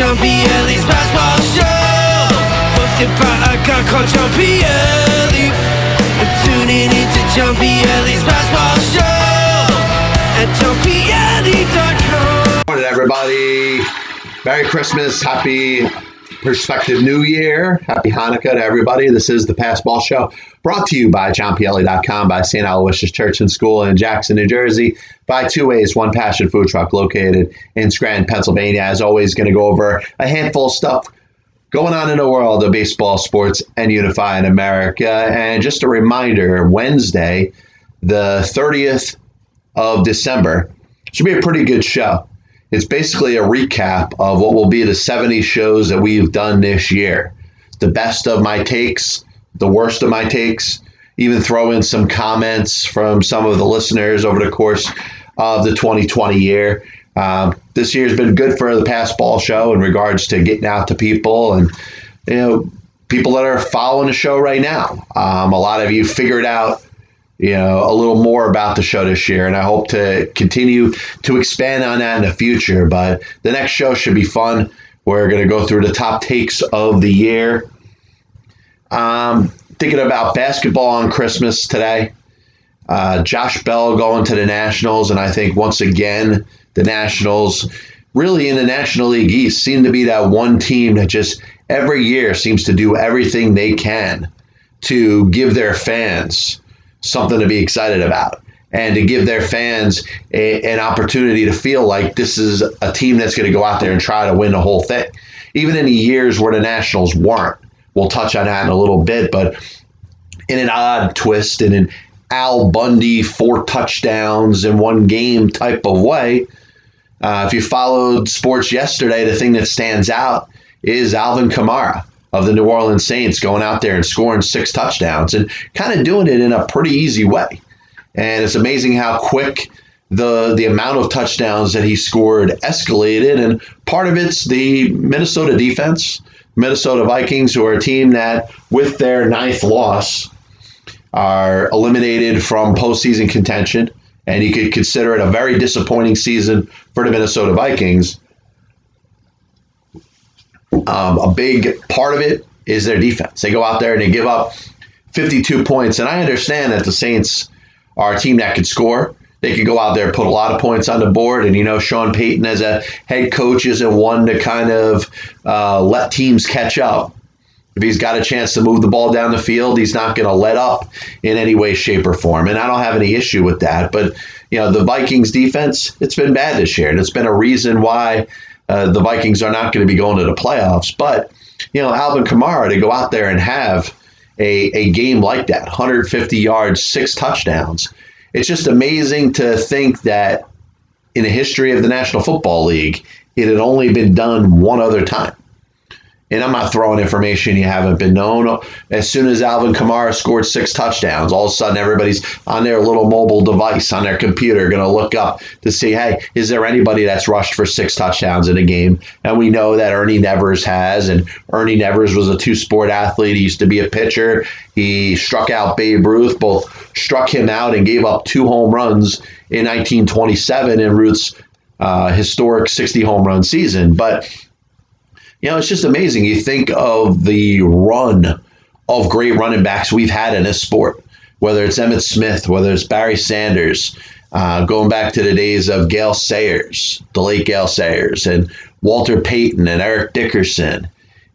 Jumpy basketball show. Hosted by a guy called John Pielli. Tuning into Ellie's basketball show at JohnPielli.com. morning, everybody. Merry Christmas. Happy Perspective New Year. Happy Hanukkah to everybody. This is the Pass Ball Show brought to you by JohnPielli.com, by St. Aloysius Church and School in Jackson, New Jersey, by Two Ways, One Passion Food Truck located in Scranton, Pennsylvania. As always, going to go over a handful of stuff going on in the world of baseball, sports, and unifying America. And just a reminder Wednesday, the 30th of December, should be a pretty good show. It's basically a recap of what will be the 70 shows that we've done this year. The best of my takes, the worst of my takes, even throw in some comments from some of the listeners over the course of the 2020 year. Um, this year's been good for the Pass Ball Show in regards to getting out to people and, you know, people that are following the show right now. Um, a lot of you figured out you know a little more about the show this year and i hope to continue to expand on that in the future. But the next show should be fun. We're going to go through the top takes of the year. Um, thinking about basketball on christmas today uh, josh bell going to the nationals and i think once again the nationals really in the national league east seem to be that one team that just every year seems to do everything they can to give their fans something to be excited about and to give their fans a, an opportunity to feel like this is a team that's going to go out there and try to win the whole thing. Even in the years where the Nationals weren't, we'll touch on that in a little bit, but in an odd twist, in an Al Bundy four touchdowns in one game type of way. Uh, if you followed sports yesterday, the thing that stands out is Alvin Kamara of the New Orleans Saints going out there and scoring six touchdowns and kind of doing it in a pretty easy way. And it's amazing how quick the the amount of touchdowns that he scored escalated. And part of it's the Minnesota defense, Minnesota Vikings, who are a team that, with their ninth loss, are eliminated from postseason contention. And you could consider it a very disappointing season for the Minnesota Vikings. Um, a big part of it is their defense. They go out there and they give up 52 points. And I understand that the Saints are a team that can score. They could go out there and put a lot of points on the board. And, you know, Sean Payton as a head coach isn't one to kind of uh, let teams catch up. If he's got a chance to move the ball down the field, he's not going to let up in any way, shape, or form. And I don't have any issue with that. But, you know, the Vikings defense, it's been bad this year. And it's been a reason why uh, the Vikings are not going to be going to the playoffs. But, you know, Alvin Kamara to go out there and have a, a game like that 150 yards, six touchdowns. It's just amazing to think that in the history of the National Football League, it had only been done one other time. And I'm not throwing information you haven't been known. As soon as Alvin Kamara scored six touchdowns, all of a sudden everybody's on their little mobile device on their computer going to look up to see, hey, is there anybody that's rushed for six touchdowns in a game? And we know that Ernie Nevers has. And Ernie Nevers was a two sport athlete. He used to be a pitcher. He struck out Babe Ruth, both struck him out and gave up two home runs in 1927 in Ruth's uh, historic 60 home run season. But you know, it's just amazing. You think of the run of great running backs we've had in this sport, whether it's Emmitt Smith, whether it's Barry Sanders, uh, going back to the days of Gale Sayers, the late Gale Sayers, and Walter Payton and Eric Dickerson.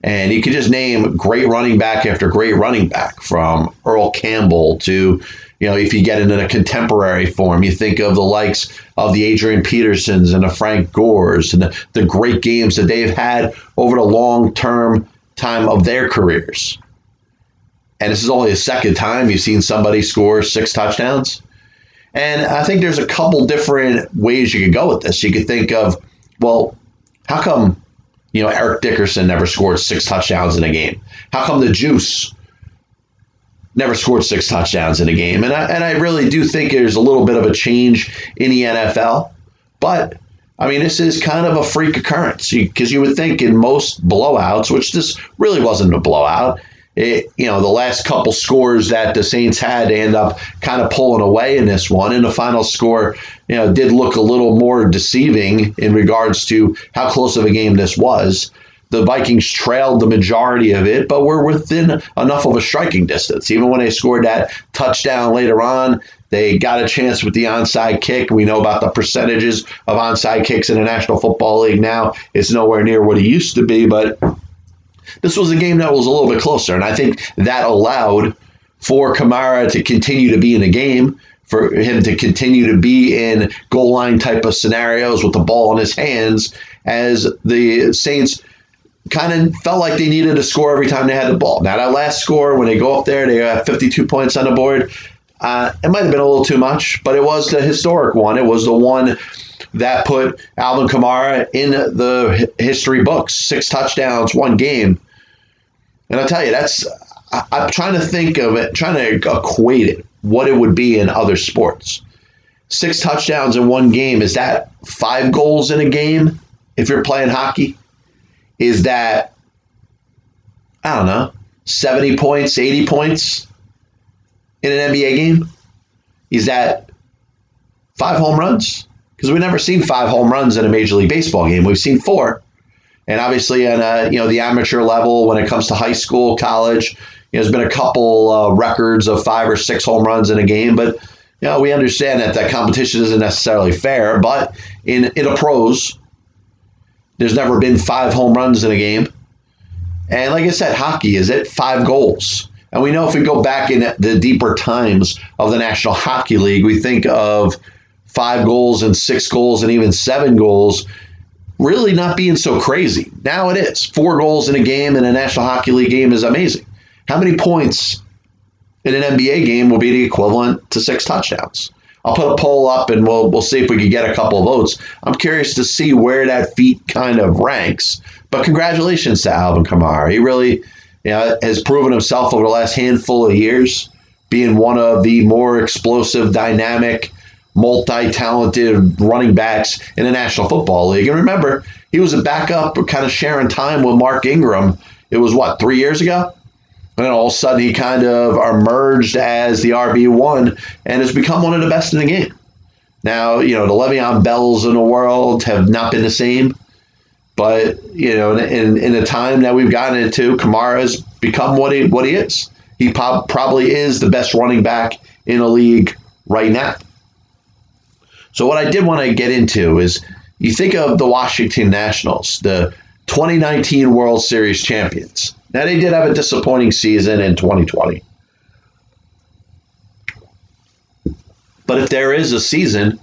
And you could just name great running back after great running back from Earl Campbell to you know, if you get into a contemporary form, you think of the likes of the Adrian Petersons and the Frank Gores and the, the great games that they've had over the long term time of their careers. And this is only the second time you've seen somebody score six touchdowns. And I think there's a couple different ways you could go with this. You could think of, well, how come, you know, Eric Dickerson never scored six touchdowns in a game? How come the Juice never scored six touchdowns in a game. And I, and I really do think there's a little bit of a change in the NFL. But, I mean, this is kind of a freak occurrence because you would think in most blowouts, which this really wasn't a blowout, it, you know, the last couple scores that the Saints had, end up kind of pulling away in this one. And the final score, you know, did look a little more deceiving in regards to how close of a game this was. The Vikings trailed the majority of it, but were within enough of a striking distance. Even when they scored that touchdown later on, they got a chance with the onside kick. We know about the percentages of onside kicks in the National Football League now. It's nowhere near what it used to be, but this was a game that was a little bit closer. And I think that allowed for Kamara to continue to be in the game, for him to continue to be in goal line type of scenarios with the ball in his hands as the Saints kind of felt like they needed to score every time they had the ball. Now, that last score, when they go up there, they have 52 points on the board. Uh, it might have been a little too much, but it was the historic one. It was the one that put Alvin Kamara in the history books. Six touchdowns, one game. And I tell you, that's I, am trying to think of it, trying to equate it, what it would be in other sports. Six touchdowns in one game is that five goals in a game? If you're playing hockey, is that I don't know, 70 points, 80 points in an NBA game? Is that five home runs? Because we've never seen five home runs in a Major League Baseball game. We've seen four. And obviously, on a, you know the amateur level, when it comes to high school, college, you know, there's been a couple uh, records of five or six home runs in a game. But you know, we understand that that competition isn't necessarily fair. But in in a pros, there's never been five home runs in a game. And like I said, hockey is it five goals. And we know if we go back in the deeper times of the National Hockey League, we think of five goals and six goals and even seven goals really not being so crazy. Now it is. Four goals in a game in a National Hockey League game is amazing. How many points in an NBA game will be the equivalent to six touchdowns? I'll put a poll up and we'll we'll see if we can get a couple votes. I'm curious to see where that feat kind of ranks. But congratulations to Alvin Kamara. He really you know, has proven himself over the last handful of years being one of the more explosive, dynamic, multi-talented running backs in the National Football League. And remember, he was a backup, kind of sharing time with Mark Ingram. It was what three years ago, and all of a sudden he kind of emerged as the RB one and has become one of the best in the game. Now you know the Le'Veon Bells in the world have not been the same, but you know in in the time that we've gotten into, Kamara has become what he what he is. He probably is the best running back in the league right now. So what I did want to get into is you think of the Washington Nationals, the 2019 World Series champions. Now they did have a disappointing season in 2020. But if there is a season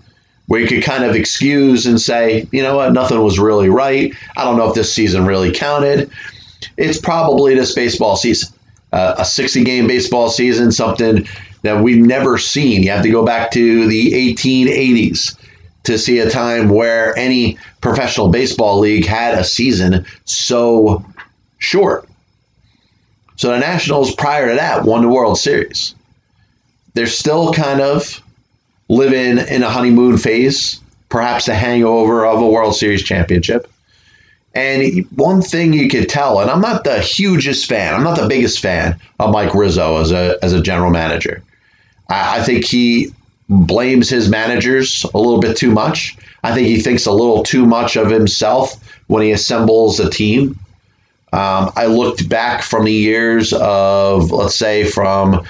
where you could kind of excuse and say, you know what, nothing was really right. I don't know if this season really counted. It's probably this baseball season, uh, a 60 game baseball season, something that we've never seen. You have to go back to the 1880s to see a time where any professional baseball league had a season so short. So the Nationals, prior to that, won the World Series. They're still kind of living in a honeymoon phase, perhaps the hangover of a World Series championship. And one thing you could tell, and I'm not the hugest fan, I'm not the biggest fan of Mike Rizzo as a as a general manager. I, I think he blames his managers a little bit too much. I think he thinks a little too much of himself when he assembles a team. Um, I looked back from the years of, let's say, from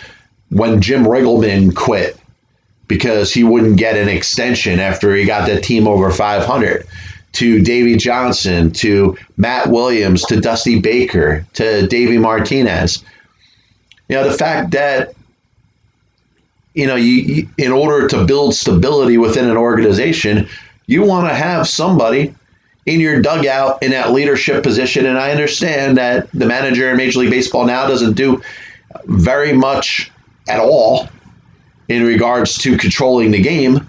when Jim Riggleman quit because he wouldn't get an extension after he got that team over 500 to Davey Johnson, to Matt Williams, to Dusty Baker, to Davey Martinez. You know, the fact that you know, you, you, in order to build stability within an organization, you want to have somebody in your dugout in that leadership position. And I understand that the manager in Major League Baseball now doesn't do very much at all in regards to controlling the game.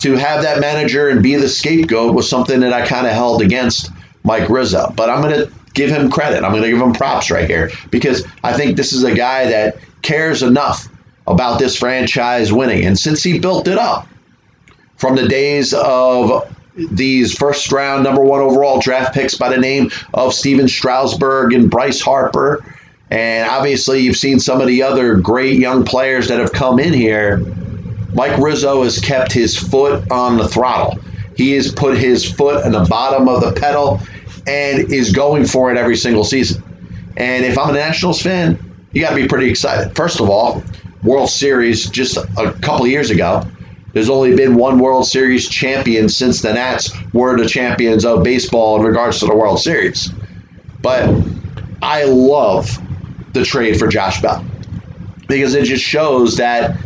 To have that manager and be the scapegoat was something that I kind of held against Mike Rizzo. But I'm going to give him credit. I'm going to give him props right here because I think this is a guy that cares enough about this franchise winning. And since he built it up from the days of these first round number one overall draft picks by the name of Stephen Strasburg and Bryce Harper, And obviously, you've seen some of the other great young players that have come in here. Mike Rizzo has kept his foot on the throttle. He has put his foot on the bottom of the pedal and is going for it every single season. And if I'm a Nationals fan, you got to be pretty excited. First of all, World Series just a couple years ago. There's only been one World Series champion since the Nats were the champions of baseball in regards to the World Series. But I love the trade for Josh Bell because it just shows that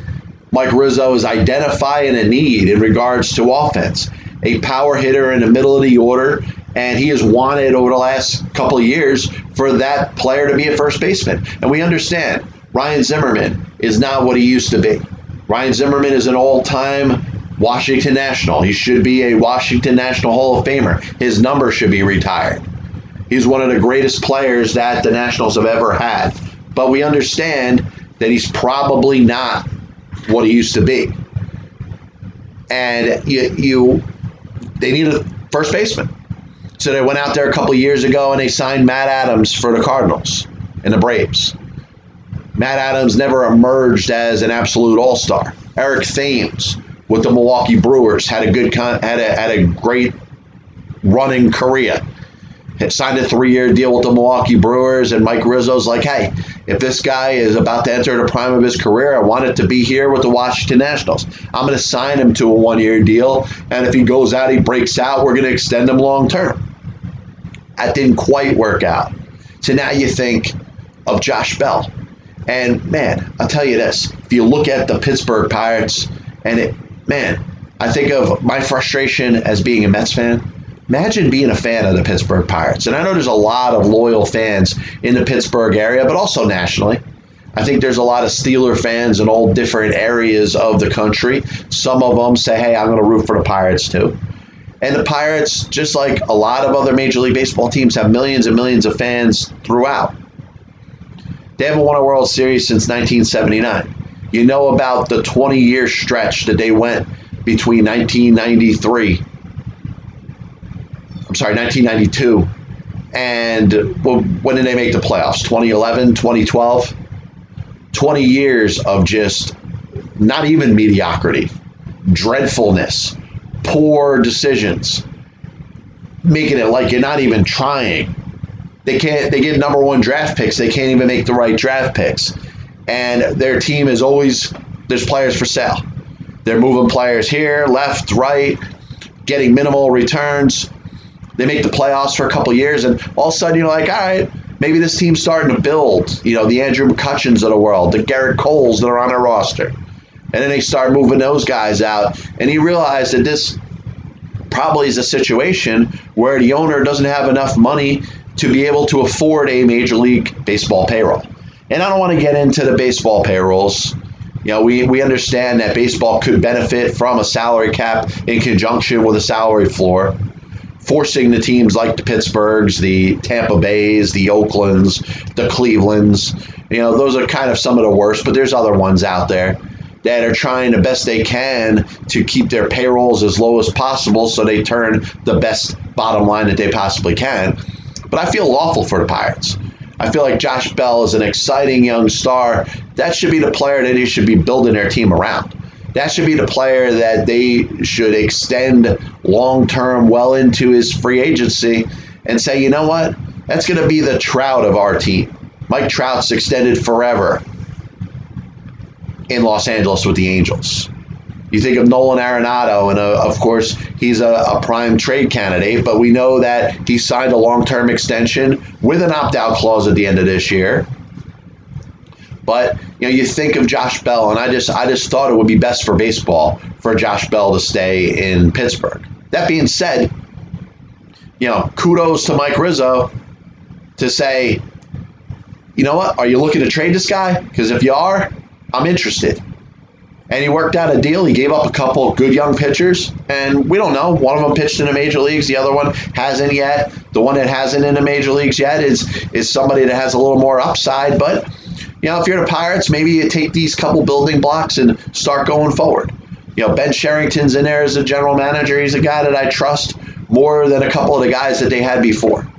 Mike Rizzo is identifying a need in regards to offense. A power hitter in the middle of the order, and he has wanted over the last couple of years for that player to be a first baseman. And we understand Ryan Zimmerman is not what he used to be. Ryan Zimmerman is an all time Washington National. He should be a Washington National Hall of Famer. His number should be retired. He's one of the greatest players that the Nationals have ever had. But we understand that he's probably not what he used to be. And you, you they need a first baseman. So they went out there a couple years ago and they signed Matt Adams for the Cardinals and the Braves. Matt Adams never emerged as an absolute all-star. Eric Thames with the Milwaukee Brewers had a good had a, had a great running career Had signed a three year deal with the Milwaukee Brewers. And Mike Rizzo's like, hey, if this guy is about to enter the prime of his career, I want it to be here with the Washington Nationals. I'm going to sign him to a one year deal. And if he goes out, he breaks out, we're going to extend him long term. That didn't quite work out. So now you think of Josh Bell. And man, I'll tell you this if you look at the Pittsburgh Pirates, and it, man, I think of my frustration as being a Mets fan Imagine being a fan of the Pittsburgh Pirates. And I know there's a lot of loyal fans in the Pittsburgh area, but also nationally. I think there's a lot of Steeler fans in all different areas of the country. Some of them say, hey, I'm going to root for the Pirates too. And the Pirates, just like a lot of other Major League Baseball teams, have millions and millions of fans throughout. They haven't won a World Series since 1979. You know about the 20 year stretch that they went between 1993 I'm sorry, 1992. And when did they make the playoffs? 2011, 2012? 20 years of just not even mediocrity, dreadfulness, poor decisions, making it like you're not even trying. They can't. They get number one draft picks. They can't even make the right draft picks, and their team is always there's players for sale. They're moving players here, left, right, getting minimal returns. They make the playoffs for a couple years, and all of a sudden you're like, all right, maybe this team's starting to build. You know, the Andrew McCutchens of the world, the Gerrit Coles that are on their roster. And then they start moving those guys out. And you realize that this probably is a situation where the owner doesn't have enough money to be able to afford a Major League Baseball payroll. And I don't want to get into the baseball payrolls. You know, we, we understand that baseball could benefit from a salary cap in conjunction with a salary floor forcing the teams like the Pittsburghs, the Tampa Bays, the Oaklands, the Clevelands. You know, those are kind of some of the worst, but there's other ones out there that are trying the best they can to keep their payrolls as low as possible so they turn the best bottom line that they possibly can. But I feel awful for the Pirates. I feel like Josh Bell is an exciting young star. That should be the player that he should be building their team around that should be the player that they should extend long term well into his free agency and say, you know what? That's going to be the Trout of our team. Mike Trout's extended forever in Los Angeles with the Angels. You think of Nolan Arenado, and uh, of course, he's a, a, prime trade candidate, but we know that he signed a long term extension with an opt out clause at the end of this year. But you know, you think of Josh Bell, and I just I just thought it would be best for baseball for Josh Bell to stay in Pittsburgh. That being said, you know, kudos to Mike Rizzo to say, you know what, are you looking to trade this guy? Because if you are, I'm interested. And he worked out a deal. He gave up a couple good young pitchers, and we don't know. One of them pitched in the major leagues. The other one hasn't yet. The one that hasn't in the major leagues yet is is somebody that has a little more upside. But you know, if you're the Pirates, maybe you take these couple building blocks and start going forward. You know, Ben Cherington's in there as a general manager. He's a guy that I trust more than a couple of the guys that they had before.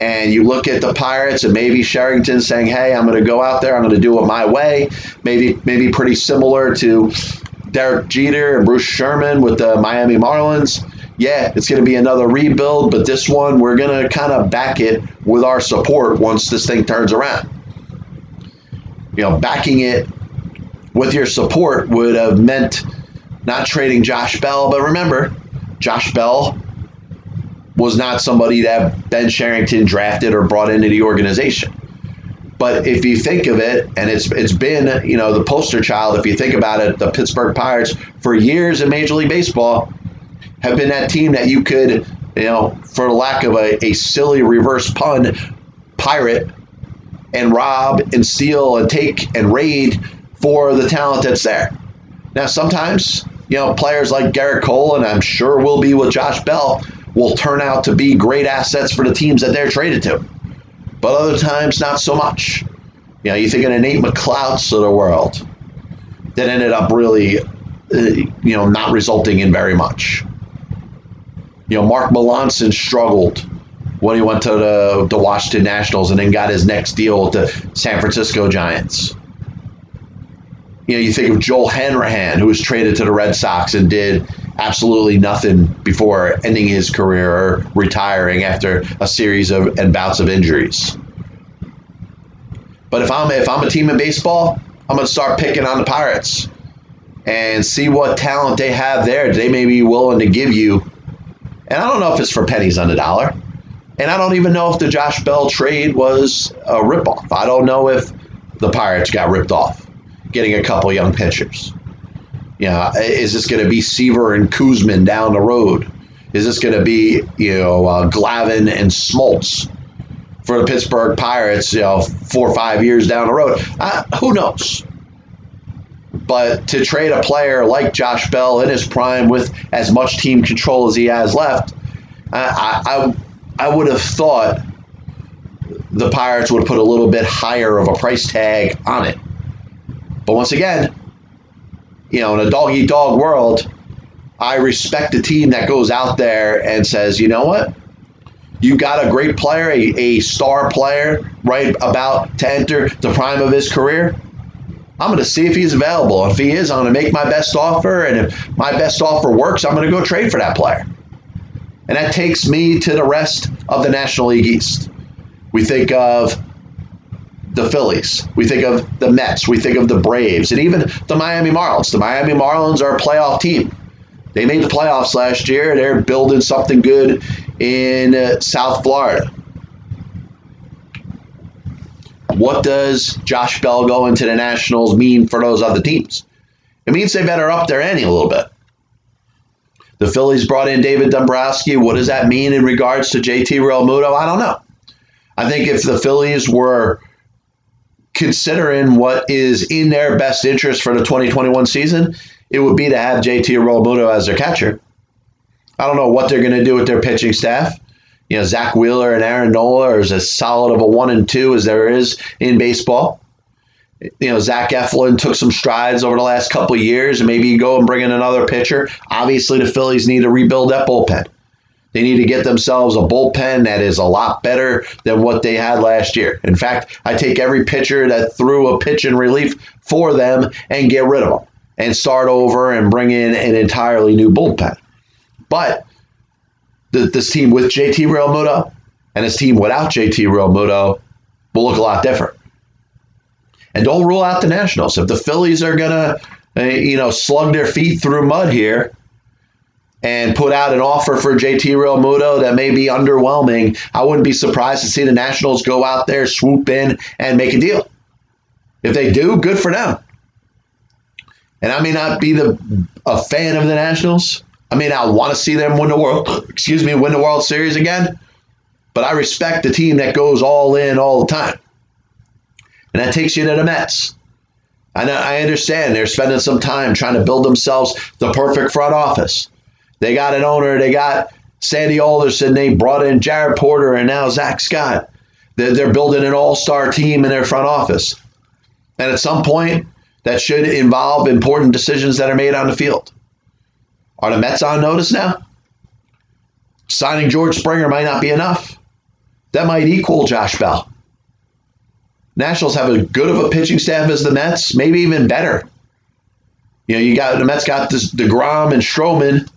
And you look at the Pirates and maybe Cherington saying, "Hey, I'm going to go out there. I'm going to do it my way." Maybe maybe pretty similar to Derek Jeter and Bruce Sherman with the Miami Marlins. Yeah, it's going to be another rebuild, but this one we're going to kind of back it with our support once this thing turns around. You know, backing it with your support would have meant not trading Josh Bell, but remember, Josh Bell was not somebody that Ben Cherington drafted or brought into the organization. But if you think of it, and it's it's been you know the poster child. If you think about it, the Pittsburgh Pirates for years in Major League Baseball have been that team that you could you know for lack of a, a silly reverse pun, pirate and rob and steal and take and raid for the talent that's there. Now sometimes you know players like Gerrit Cole and I'm sure will be with Josh Bell will turn out to be great assets for the teams that they're traded to. But other times, not so much. You know, you think of the Nate McLouths of the world that ended up really, uh, you know, not resulting in very much. You know, Mark Melancon struggled when he went to the, the Washington Nationals and then got his next deal with the San Francisco Giants. You know, you think of Joel Hanrahan, who was traded to the Red Sox and did absolutely nothing before ending his career or retiring after a series of and bouts of injuries. But if I'm if I'm a team in baseball, I'm to start picking on the Pirates and see what talent they have there. They may be willing to give you. And I don't know if it's for pennies on the dollar. And I don't even know if the Josh Bell trade was a ripoff. I don't know if the Pirates got ripped off getting a couple young pitchers. You know, is this going to be Seaver and Koosman down the road? Is this going to be you know uh, Glavine and Smoltz for the Pittsburgh Pirates? You know, four or five years down the road, uh, who knows? But to trade a player like Josh Bell in his prime with as much team control as he has left, I I, I would have thought the Pirates would put a little bit higher of a price tag on it. But once again, you know, in a dog eat dog world, I respect a team that goes out there and says, you know what? You got a great player, a, a star player, right about to enter the prime of his career. I'm going to see if he's available. If he is, I'm going to make my best offer. And if my best offer works, I'm going to go trade for that player. And that takes me to the rest of the National League East. We think of the Phillies. We think of the Mets. We think of the Braves, and even the Miami Marlins. The Miami Marlins are a playoff team. They made the playoffs last year. They're building something good in uh, South Florida. What does Josh Bell going to the Nationals mean for those other teams? It means they better up their ante a little bit. The Phillies brought in David Dombrowski. What does that mean in regards to JT Realmuto? I don't know. I think if the Phillies were considering what is in their best interest for the 2021 season, it would be to have JT Realmuto as their catcher. I don't know what they're going to do with their pitching staff. You know, Zack Wheeler and Aaron Nola are as solid of a one and two as there is in baseball. You know, Zach Eflin took some strides over the last couple years, and maybe you go and bring in another pitcher. Obviously, the Phillies need to rebuild that bullpen. They need to get themselves a bullpen that is a lot better than what they had last year. In fact, I take every pitcher that threw a pitch in relief for them and get rid of them and start over and bring in an entirely new bullpen. But this team with JT Realmuto and this team without JT Realmuto will look a lot different. And don't rule out the Nationals. If the Phillies are going to, uh, you know, slug their feet through mud here, and put out an offer for JT Realmuto that may be underwhelming, I wouldn't be surprised to see the Nationals go out there, swoop in, and make a deal. If they do, good for them. And I may not be the a fan of the Nationals. I may not want to see them win the world, excuse me, win the World Series again. But I respect the team that goes all in all the time. And that takes you to the Mets. I, I understand they're spending some time trying to build themselves the perfect front office. They got an owner. They got Sandy Alderson. They brought in Jared Porter and now Zack Scott. They're, they're building an all star team in their front office. And at some point, that should involve important decisions that are made on the field. Are the Mets on notice now? Signing George Springer might not be enough. that might equal Josh Bell. Nationals have as good of a pitching staff as the Mets, maybe even better. You know, you got the Mets got this DeGrom and Stroman,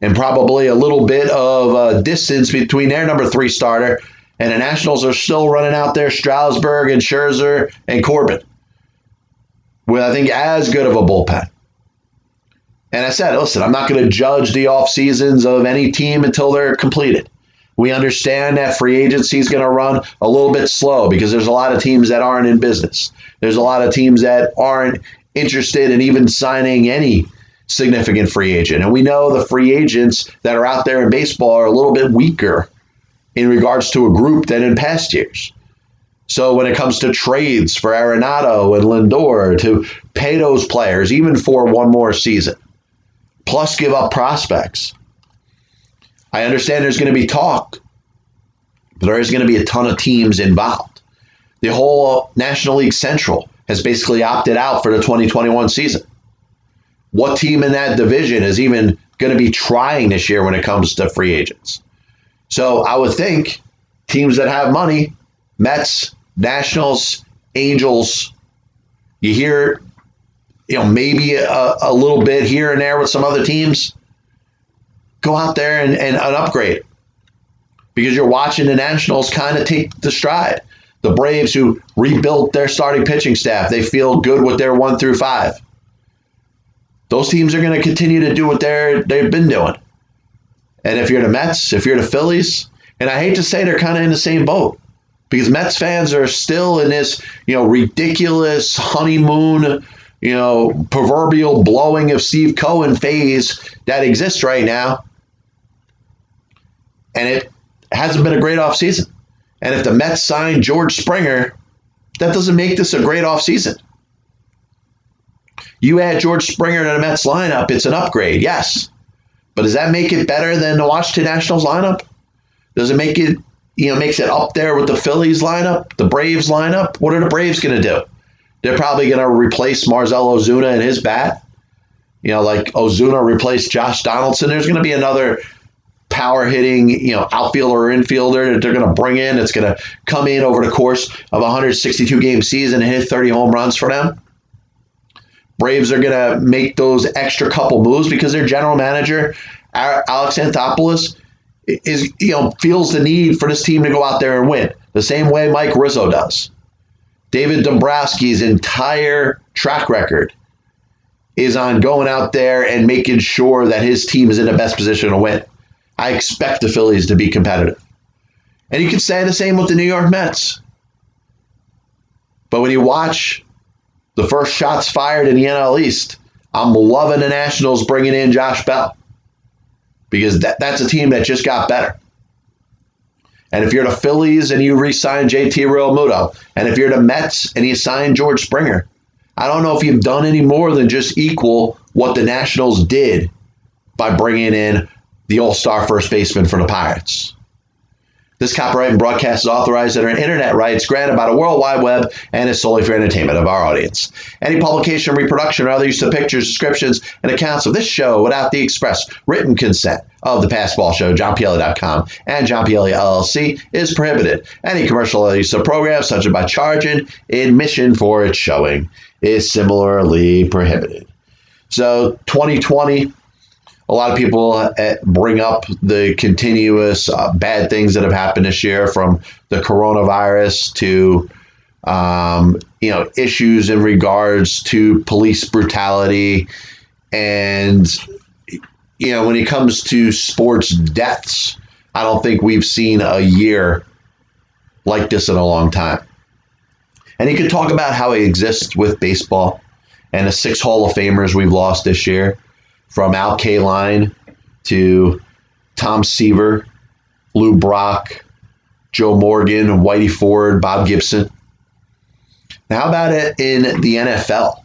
and probably a little bit of uh, distance between their number three starter, and the Nationals are still running out there Strasburg and Scherzer and Corbin, with I think as good of a bullpen. And I said, listen, I'm not going to judge the off seasons of any team until they're completed. We understand that free agency is going to run a little bit slow because there's a lot of teams that aren't in business. There's a lot of teams that aren't interested in even signing any significant free agent. And we know the free agents that are out there in baseball are a little bit weaker in regards to a group than in past years. So when it comes to trades for Arenado and Lindor to pay those players, even for one more season, plus give up prospects. I understand there's going to be talk, but there is going to be a ton of teams involved. The whole National League Central has basically opted out for the 2021 season. What team in that division is even going to be trying this year when it comes to free agents? So I would think teams that have money, Mets, Nationals, Angels, you hear you know, maybe a, a little bit here and there with some other teams, go out there and, and, and upgrade because you're watching the Nationals kind of take the stride. The Braves, who rebuilt their starting pitching staff, they feel good with their one through five. Those teams are going to continue to do what they're they've been doing. And if you're the Mets, if you're the Phillies, and I hate to say they're kind of in the same boat because Mets fans are still in this, you know, ridiculous honeymoon you know, proverbial blowing of Steve Cohen phase that exists right now. And it hasn't been a great offseason. And if the Mets sign George Springer, that doesn't make this a great offseason. You add George Springer to the Mets lineup, it's an upgrade, yes. But does that make it better than the Washington Nationals lineup? Does it make it, you know, makes it up there with the Phillies lineup, the Braves lineup? What are the Braves going to do? They're probably going to replace Marcell Ozuna in his bat. You know, like Ozuna replaced Josh Donaldson. There's going to be another power hitting, you know, outfielder or infielder that they're going to bring in. It's going to come in over the course of a 162 game season and hit 30 home runs for them. Braves are going to make those extra couple moves because their general manager, Alex Anthopoulos, is you know feels the need for this team to go out there and win the same way Mike Rizzo does. David Dombrowski's entire track record is on going out there and making sure that his team is in the best position to win. I expect the Phillies to be competitive. And you can say the same with the New York Mets. But when you watch the first shots fired in the NL East, I'm loving the Nationals bringing in Josh Bell because that, that's a team that just got better. And if you're the Phillies and you re-sign JT Realmuto, and if you're the Mets and you sign George Springer, I don't know if you've done any more than just equal what the Nationals did by bringing in the All-Star first baseman for the Pirates. This copyright and broadcast is authorized under internet rights granted by the World Wide Web and is solely for entertainment of our audience. Any publication, reproduction, or other use of pictures, descriptions, and accounts of this show without the express written consent of the Passball Show, JohnPielli.com, and John Pielli LLC is prohibited. Any commercial use of programs, such as by charging admission for its showing, is similarly prohibited. So 2020 a lot of people uh, bring up the continuous uh, bad things that have happened this year from the coronavirus to um, you know issues in regards to police brutality. And you know when it comes to sports deaths i don't think we've seen a year like this in a long time. And you could talk about how it exists with baseball and the six hall of famers we've lost this year from Al Kaline to Tom Seaver, Lou Brock, Joe Morgan, Whitey Ford, Bob Gibson. Now, how about it in the NFL?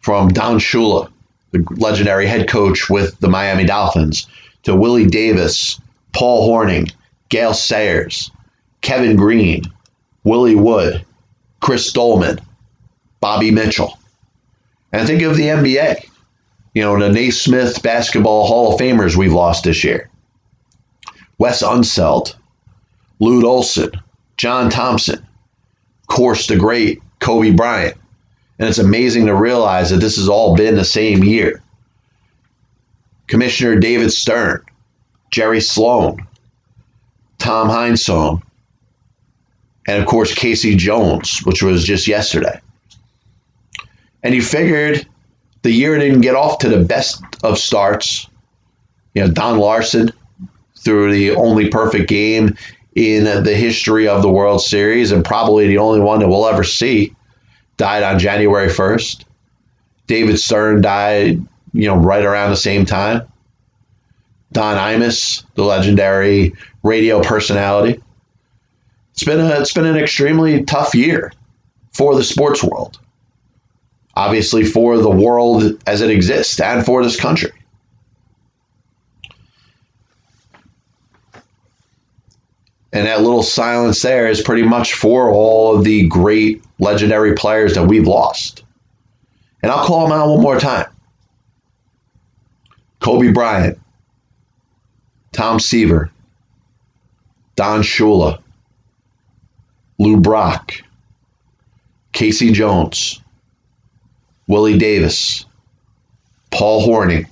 From Don Shula, the legendary head coach with the Miami Dolphins, to Willie Davis, Paul Hornung, Gale Sayers, Kevin Greene, Willie Wood, Chris Doleman, Bobby Mitchell. And think of the NBA you know, the Naismith Basketball Hall of Famers we've lost this year. Wes Unseld, Lute Olson, John Thompson, of course, the great Kobe Bryant. And it's amazing to realize that this has all been the same year. Commissioner David Stern, Jerry Sloan, Tom Heinsohn, and of course K.C. Jones, which was just yesterday. And you figured the year didn't get off to the best of starts. You know, Don Larsen threw the only perfect game in the history of the World Series and probably the only one that we'll ever see died on January 1st. David Stern died, you know, right around the same time. Don Imus, the legendary radio personality. It's been a, it's been an extremely tough year for the sports world. Obviously for the world as it exists and for this country. And that little silence there is pretty much for all of the great legendary players that we've lost. And I'll call them out one more time Kobe Bryant, Tom Seaver, Don Shula, Lou Brock, K.C. Jones, Willie Davis, Paul Hornung,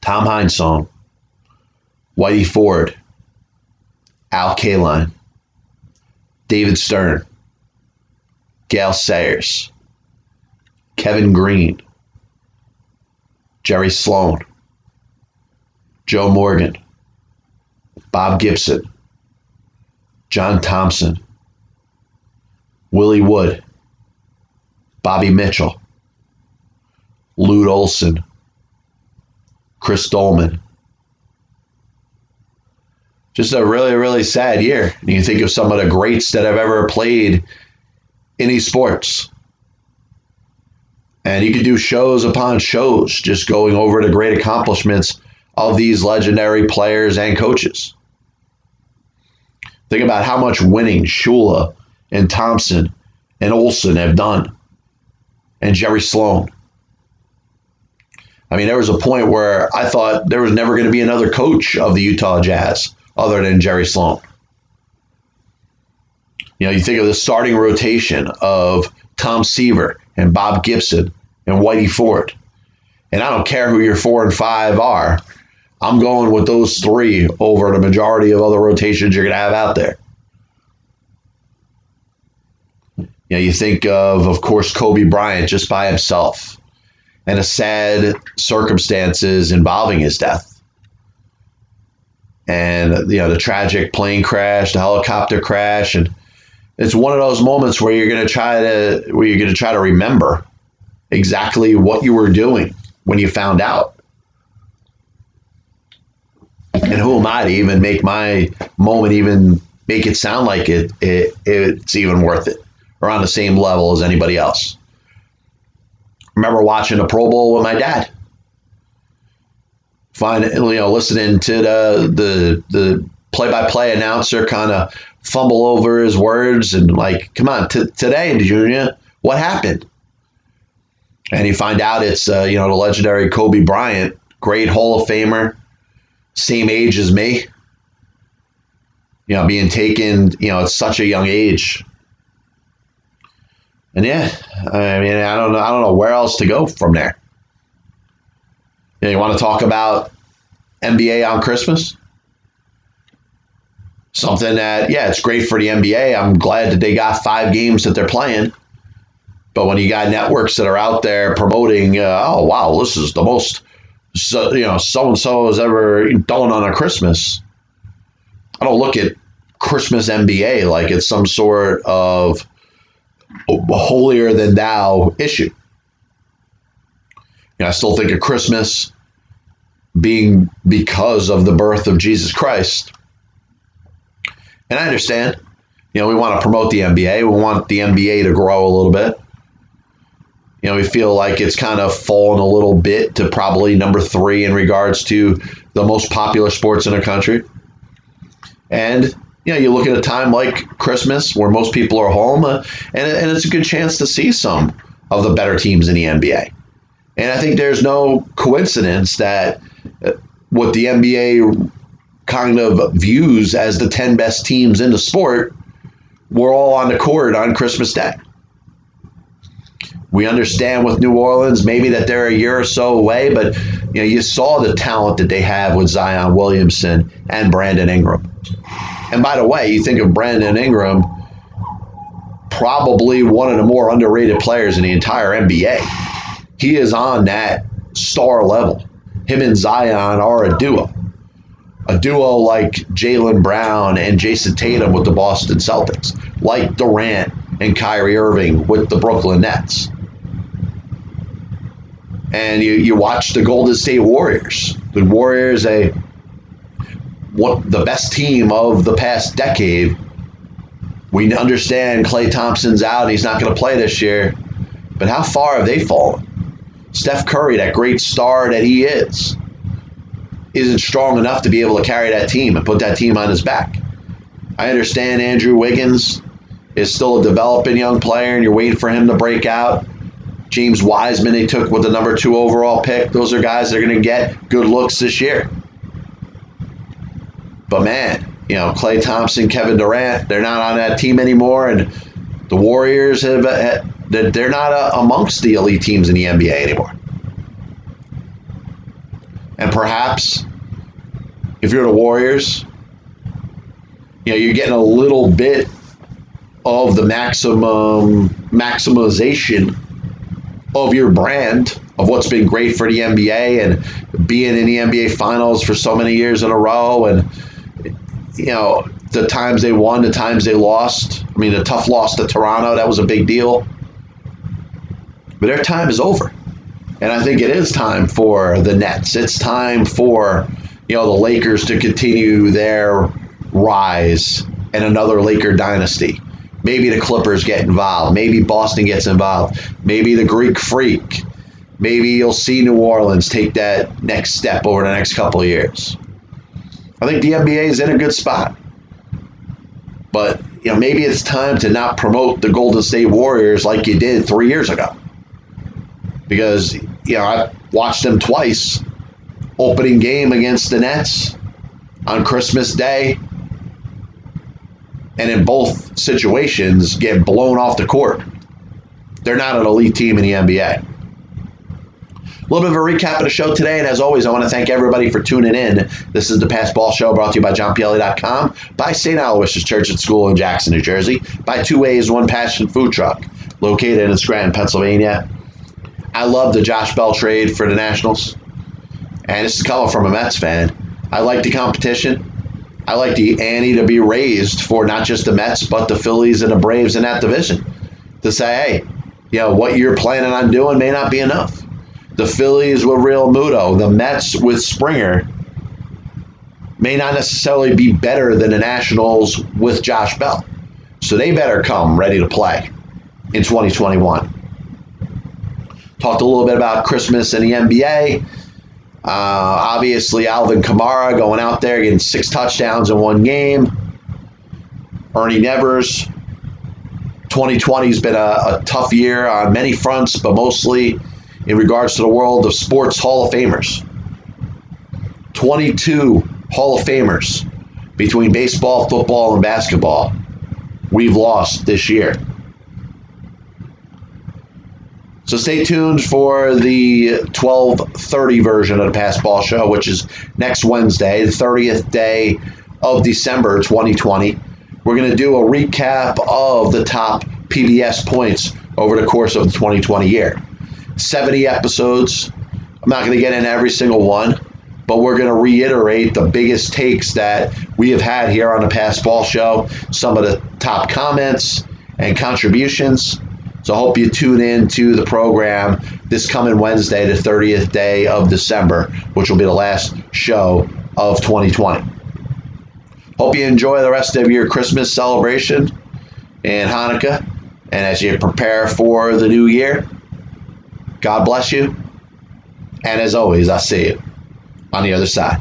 Tom Heinsohn, Whitey Ford, Al Kaline, David Stern, Gale Sayers, Kevin Greene, Jerry Sloan, Joe Morgan, Bob Gibson, John Thompson, Willie Wood, Bobby Mitchell, Lute Olson, Chris Doleman. Just a really, really sad year. And you think of some of the greats that have ever played any sports. And you could do shows upon shows just going over the great accomplishments of these legendary players and coaches. Think about how much winning Shula and Thompson and Olson have done, and Jerry Sloan. I mean, there was a point where I thought there was never going to be another coach of the Utah Jazz other than Jerry Sloan. You know, you think of the starting rotation of Tom Seaver and Bob Gibson and Whitey Ford. And I don't care who your four and five are. I'm going with those three over the majority of other rotations you're going to have out there. You know, you think of, of course, Kobe Bryant just by himself and the sad circumstances involving his death and you know the tragic plane crash, the helicopter crash, and it's one of those moments where you're going to try to where you're going to try to remember exactly what you were doing when you found out. And who am I to even make my moment even make it sound like it, it it's even worth it or on the same level as anybody else? remember watching the Pro Bowl with my dad. Find you know listening to the the the play-by-play announcer kind of fumble over his words and like come on t- today junior what happened? And you find out it's uh, you know the legendary kobe bryant great hall of famer same age as me. You know being taken you know at such a young age and yeah i mean i don't know i don't know where else to go from there you, know, you want to talk about NBA on Christmas? Something that, yeah, it's great for the NBA. I'm glad that they got five games that they're playing. But when you got networks that are out there promoting, uh, oh, wow, this is the most, so, you know, so and so has ever done on a Christmas. I don't look at Christmas NBA like it's some sort of holier than thou issue know, I still think of Christmas being because of the birth of Jesus Christ. And I understand, you know, we want to promote the NBA. We want the NBA to grow a little bit. You know, we feel like it's kind of fallen a little bit to probably number three in regards to the most popular sports in the country. And, you know, you look at a time like Christmas where most people are home, uh, and, and it's a good chance to see some of the better teams in the NBA. And I think there's no coincidence that uh, what the NBA kind of views as the 10 best teams in the sport were all on the court on Christmas Day. We understand with New Orleans maybe that they're a year or so away, but you know you saw the talent that they have with Zion Williamson and Brandon Ingram. And by the way, you think of Brandon Ingram, probably one of the more underrated players in the entire NBA. He is on that star level. Him and Zion are a duo. A duo like Jaylen Brown and Jayson Tatum with the Boston Celtics, like Durant and Kyrie Irving with the Brooklyn Nets and you, you watch the Golden State Warriors. The Warriors, a what the best team of the past decade. We understand Klay Thompson's out and he's not going to play this year, but how far have they fallen? Steph Curry, that great star that he is, isn't strong enough to be able to carry that team and put that team on his back. I understand Andrew Wiggins is still a developing young player and you're waiting for him to break out. James Wiseman, they took with the number two overall pick. Those are guys that are going to get good looks this year. But man, you know, Klay Thompson, Kevin Durant, they're not on that team anymore. And the Warriors have, they're not uh, amongst the elite teams in the NBA anymore. And perhaps if you're the Warriors, you know, you're getting a little bit of the maximum maximization of your brand of what's been great for the NBA and being in the NBA finals for so many years in a row and you know the times they won the times they lost I mean the tough loss to Toronto that was a big deal but their time is over and I think it is time for the Nets it's time for you know the Lakers to continue their rise and another Laker dynasty Maybe the Clippers get involved. Maybe Boston gets involved. Maybe the Greek Freak. Maybe you'll see New Orleans take that next step over the next couple of years. I think the NBA is in a good spot. But you know, maybe it's time to not promote the Golden State Warriors like you did three years ago. Because, you know, I watched them twice. Opening game against the Nets on Christmas Day and in both situations get blown off the court. They're not an elite team in the NBA. Little bit of a recap of the show today, and as always, I want to thank everybody for tuning in. This is the Pass Ball Show brought to you by JohnPielli.com, by St. Aloysius Church and School in Jackson, New Jersey, by Two Ways, One Passion Food Truck, located in Scranton, Pennsylvania. I love the Josh Bell trade for the Nationals, and this is coming from a Mets fan. I like the competition. I like the ante to be raised for not just the Mets, but the Phillies and the Braves in that division. To say, hey, you know, what you're planning on doing may not be enough. The Phillies with Realmuto, the Mets with Springer may not necessarily be better than the Nationals with Josh Bell. So they better come ready to play in 2021. Talked a little bit about Christmas and the NBA. Uh, obviously, Alvin Kamara going out there getting six touchdowns in one game. Ernie Nevers. 2020 has been a, a tough year on many fronts, but mostly in regards to the world of sports Hall of Famers. 22 Hall of Famers between baseball, football, and basketball we've lost this year. So stay tuned for the 12:30 version of the Pass Ball Show, which is next Wednesday, the 30th day of December 2020. We're going to do a recap of the top PBS points over the course of the 2020 year. 70 episodes. I'm not going to get into every single one, but we're going to reiterate the biggest takes that we have had here on the Pass Ball Show, some of the top comments and contributions so I hope you tune in to the program this coming Wednesday, the 30th day of December, which will be the last show of 2020. Hope you enjoy the rest of your Christmas celebration and Hanukkah. And as you prepare for the new year, God bless you. And as always, I'll see you on the other side.